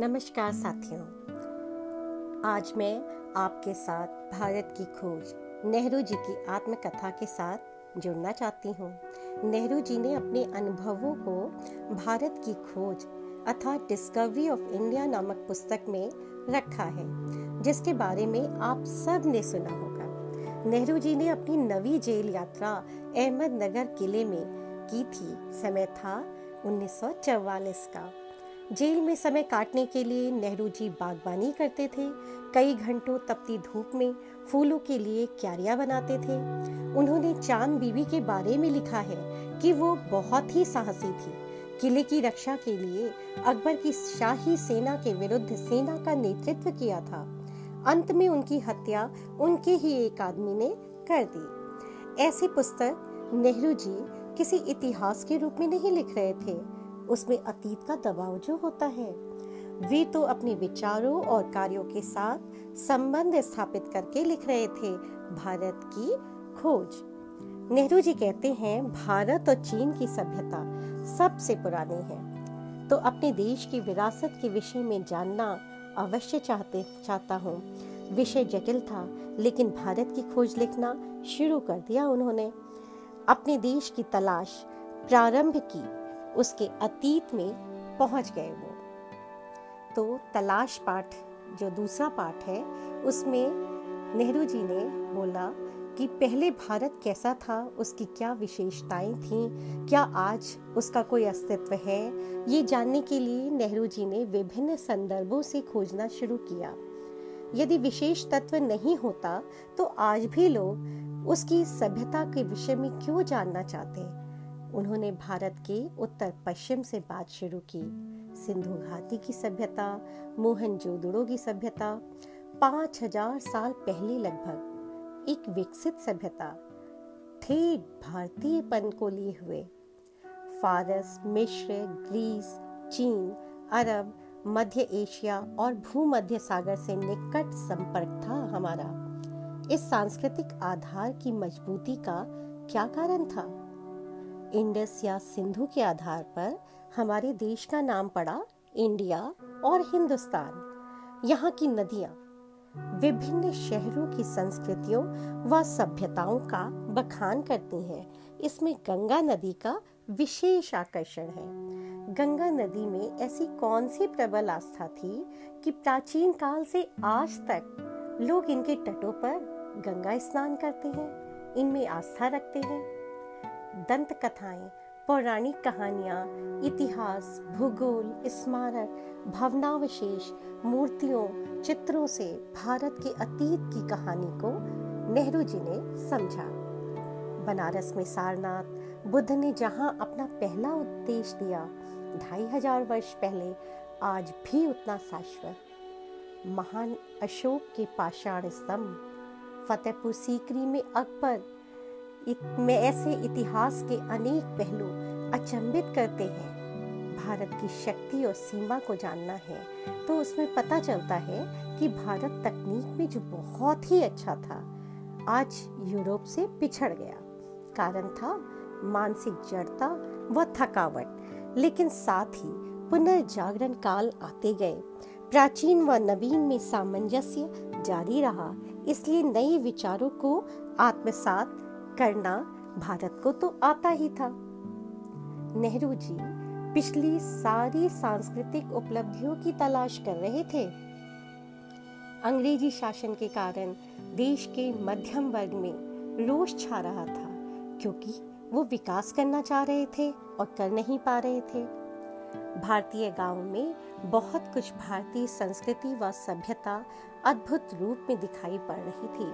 नमस्कार साथियों। आज मैं आपके साथ भारत की खोज नेहरू जी की आत्मकथा के साथ जुड़ना चाहती हूँ। नेहरू जी ने अपने अनुभवों को भारत की खोज अर्थात डिस्कवरी ऑफ़ इंडिया नामक पुस्तक में रखा है, जिसके बारे में आप सबने सुना होगा। नेहरू जी ने अपनी नवी जेल यात्रा अहमदनगर किले में की थी। समय था 1944 का। जेल में समय काटने के लिए नेहरू जी बागवानी करते थे। कई घंटों तपती धूप में फूलों के लिए क्यारियाँ बनाते थे। उन्होंने चाँद बीबी के बारे में लिखा है कि वो बहुत ही साहसी थी। किले की रक्षा के लिए अकबर की शाही सेना के विरुद्ध सेना का नेतृत्व किया था। अंत में उनकी हत्या उनके ही एक आदमी ने कर दी। ऐसी पुस्तक नेहरू जी किसी इतिहास के रूप में नहीं लिख रहे थे। उसमें अतीत का दबाव जो होता है। वे तो अपने विचारों और कार्यों के साथ संबंध स्थापित करके लिख रहे थे, भारत की खोज। नेहरू जी कहते हैं, भारत और चीन की सभ्यता सबसे पुरानी है। तो अपने देश की विरासत के विषय में जानना अवश्य चाहते, चाहता हूँ। विषय जटिल था, लेकिन भारत की खोज लिखना शुरू कर दिया उन्होंने। अपने देश की तलाश प्रारंभ की। उसके अतीत में पहुँच गए वो। तो तलाश पाठ, जो दूसरा पाठ है, उसमें नेहरू जी ने बोला कि पहले भारत कैसा था, उसकी क्या विशेषताएँ थीं, क्या आज उसका कोई अस्तित्व है, ये जानने के लिए नेहरू जी ने विभिन्न संदर्भों से खोजना शुरू किया। यदि विशेष तत्व नहीं होता तो आज भी लोग उसकी सभ्यता के विषय में क्यों जानना चाहते? उन्होंने भारत के उत्तर पश्चिम से बात शुरू की। सिंधु घाटी की सभ्यता मोहनजोदड़ो की सभ्यता, पाँच हज़ार साल पहले लगभग एक विकसित सभ्यता, ठेठ भारतीयपन को लिए हुए। फारस मिश्र ग्रीस, चीन, अरब, मध्य एशिया और भूमध्य सागर से निकट संपर्क था हमारा। इस सांस्कृतिक आधार की मजबूती का क्या कारण था? इंडस या सिंधु के आधार पर हमारे देश का नाम पड़ा इंडिया और हिंदुस्तान। यहाँ की नदियाँ, विभिन्न शहरों की संस्कृतियों व सभ्यताओं का बखान करती हैं। इसमें गंगा नदी का विशेष आकर्षण है। गंगा नदी में ऐसी कौन सी प्रबल आस्था थी कि प्राचीन काल से आज तक लोग इनके तटों पर गंगा स्नान करते हैं, इनमें आस्था रखते हैं? दंत कथाएँ पौराणिक कहानियाँ, इतिहास, भूगोल, स्मारक, भावनावशेष, मूर्तियों, चित्रों से भारत के अतीत की कहानी को नेहरू जी ने समझा। बनारस में सारनाथ, बुद्ध ने जहाँ अपना पहला उपदेश दिया, ढाई हज़ार वर्ष पहले, आज भी उतना शाश्वत। महान अशोक के पाषाण स्तंभ, फतेहपुर सीकरी में अकबर में ऐसे इतिहास के अनेक पहलू अचंभित करते हैं। भारत की शक्ति और सीमा को जानना है तो उसमें पता चलता है कि भारत तकनीक में जो बहुत ही अच्छा था, आज यूरोप से पिछड़ गया। कारण था मानसिक जड़ता व थकावट, लेकिन साथ ही पुनर्जागरण काल आते गए। प्राचीन व नवीन में सामंजस्य जारी रहा, इसलिए नए विचारों को आत्मसात करना भारत को तो आता ही था। नेहरू जी पिछली सारी सांस्कृतिक उपलब्धियों की तलाश कर रहे थे। अंग्रेज़ी शासन के कारण देश के मध्यम वर्ग में रोष छा रहा था, क्योंकि वो विकास करना चाह रहे थे और कर नहीं पा रहे थे। भारतीय गाँव में बहुत कुछ भारतीय संस्कृति व सभ्यता अद्भुत रूप में दिखाई पड़ रही थी।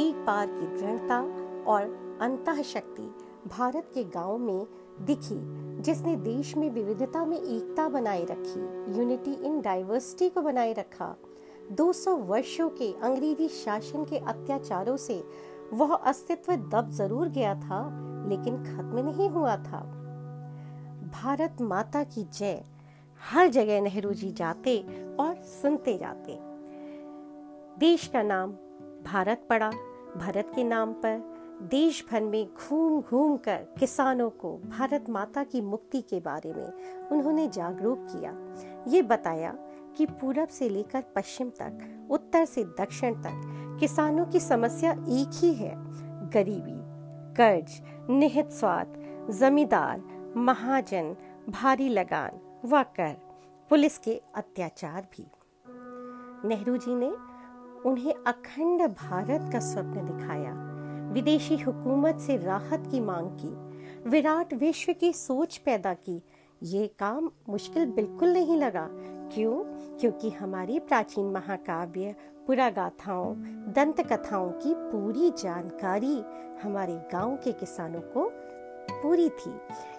एक बार की दृढ़ता और अंत शक्ति भारत के गाँव में दिखी, जिसने देश में विविधता में एकता बनाए रखी यूनिटी इन डाइवर्सिटी को बनाए रखा। 200 वर्षों के अंग्रेज़ी शासन के अत्याचारों से वह अस्तित्व दब ज़रूर गया था, लेकिन खत्म नहीं हुआ था। भारत माता की जय। हर जगह नेहरू जी जाते और सुनते जाते। देश का नाम भारत पड़ा। भारत के नाम पर देश भर में घूम घूम कर किसानों को भारत माता की मुक्ति के बारे में उन्होंने जागरूक किया। ये बताया कि पूरब से लेकर पश्चिम तक, उत्तर से दक्षिण तक किसानों की समस्या एक ही है। गरीबी, कर्ज, निहित स्वाद जमींदार, महाजन, भारी लगान व कर, पुलिस के अत्याचार भी। नेहरू जी ने उन्हें अखंड भारत का स्वप्न दिखाया। विदेशी हुकूमत से राहत की मांग की, विराट विश्व की सोच पैदा की। ये काम मुश्किल बिल्कुल नहीं लगा। क्यों? क्योंकि हमारी प्राचीन महाकाव्य पुरा गाथाओं दंत कथाओं की पूरी जानकारी हमारे गाँव के किसानों को पूरी थी,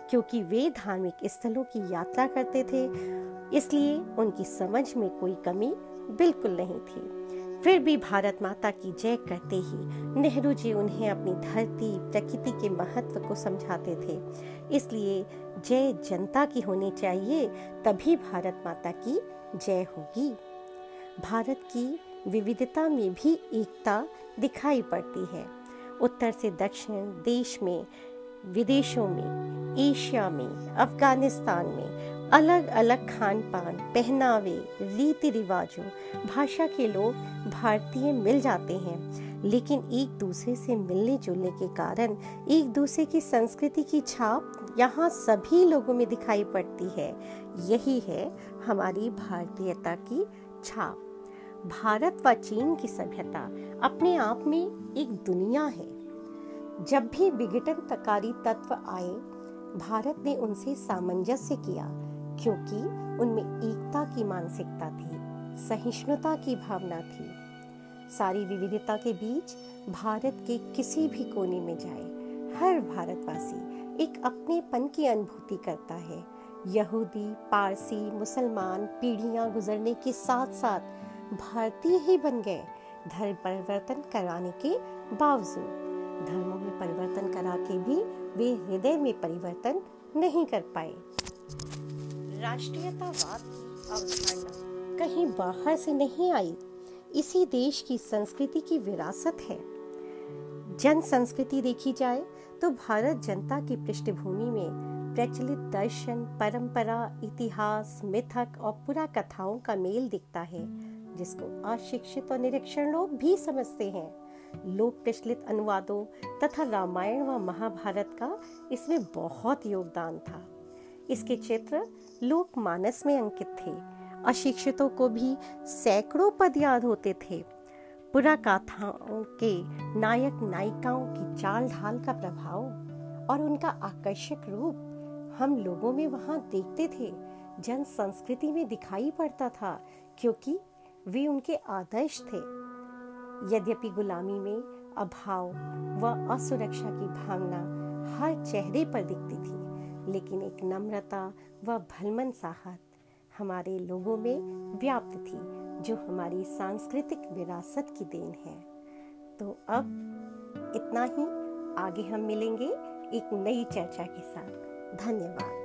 क्योंकि वे धार्मिक स्थलों की यात्रा करते थे, इसलिए उनकी समझ में कोई कमी बिल्कुल नहीं थी। फिर भी भारत माता की जय करते ही नेहरू जी उन्हें अपनी धरती, प्रकृति के महत्व को समझाते थे। इसलिए जय जनता की होनी चाहिए, तभी भारत माता की जय होगी। भारत की विविधता में भी एकता दिखाई पड़ती है। उत्तर से दक्षिण देश में, विदेशों में, एशिया में, अफ़गानिस्तान में अलग अलग खान पान पहनावे रीति रिवाजों भाषा के लोग भारतीय मिल जाते हैं। लेकिन एक दूसरे से मिलने जुलने के कारण एक दूसरे की संस्कृति की छाप यहाँ सभी लोगों में दिखाई पड़ती है। यही है हमारी भारतीयता की छाप। भारत व चीन की सभ्यता अपने आप में एक दुनिया है। जब भी विघटनकारी तत्व आए, भारत ने उनसे सामंजस्य किया। क्योंकि उनमें एकता की मानसिकता थी, सहिष्णुता की भावना थी। सारी विविधता के बीच भारत के किसी भी कोने में जाए, हर भारतवासी एक अपनेपन की अनुभूति करता है। यहूदी, पारसी, मुसलमान पीढ़ियाँ गुजरने के साथ साथ भारतीय ही बन गए, धर्म परिवर्तन कराने के बावजूद। धर्मों में परिवर्तन करा के भी वे हृदय में परिवर्तन नहीं कर पाए। राष्ट्रीयतावाद की अवधारणा कहीं बाहर से नहीं आई, इसी देश की संस्कृति की विरासत है। जन संस्कृति देखी जाए तो भारत जनता की पृष्ठभूमि में प्रचलित दर्शन, परंपरा, इतिहास, मिथक और पुरा कथाओं का मेल दिखता है, जिसको अशिक्षित और निरीक्षण लोग भी समझते हैं। लोक प्रचलित अनुवादों तथा रामायण व महाभारत का इसमें बहुत योगदान था। इसके चित्र लोक मानस में अंकित थे। अशिक्षितों को भी सैकड़ों पद याद होते थे। पुरा गाथाओं के नायक नायिकाओं की चाल ढाल का प्रभाव और उनका आकर्षक रूप हम लोगों में वहाँ देखते थे। जन संस्कृति में दिखाई पड़ता था क्योंकि वे उनके आदर्श थे। यद्यपि गुलामी में अभाव व असुरक्षा की भावना हर चेहरे पर दिखती थी। लेकिन एक नम्रता व भलमन साहत हमारे लोगों में व्याप्त थी, जो हमारी सांस्कृतिक विरासत की देन है। तो अब इतना ही आगे हम मिलेंगे एक नई चर्चा के साथ। धन्यवाद।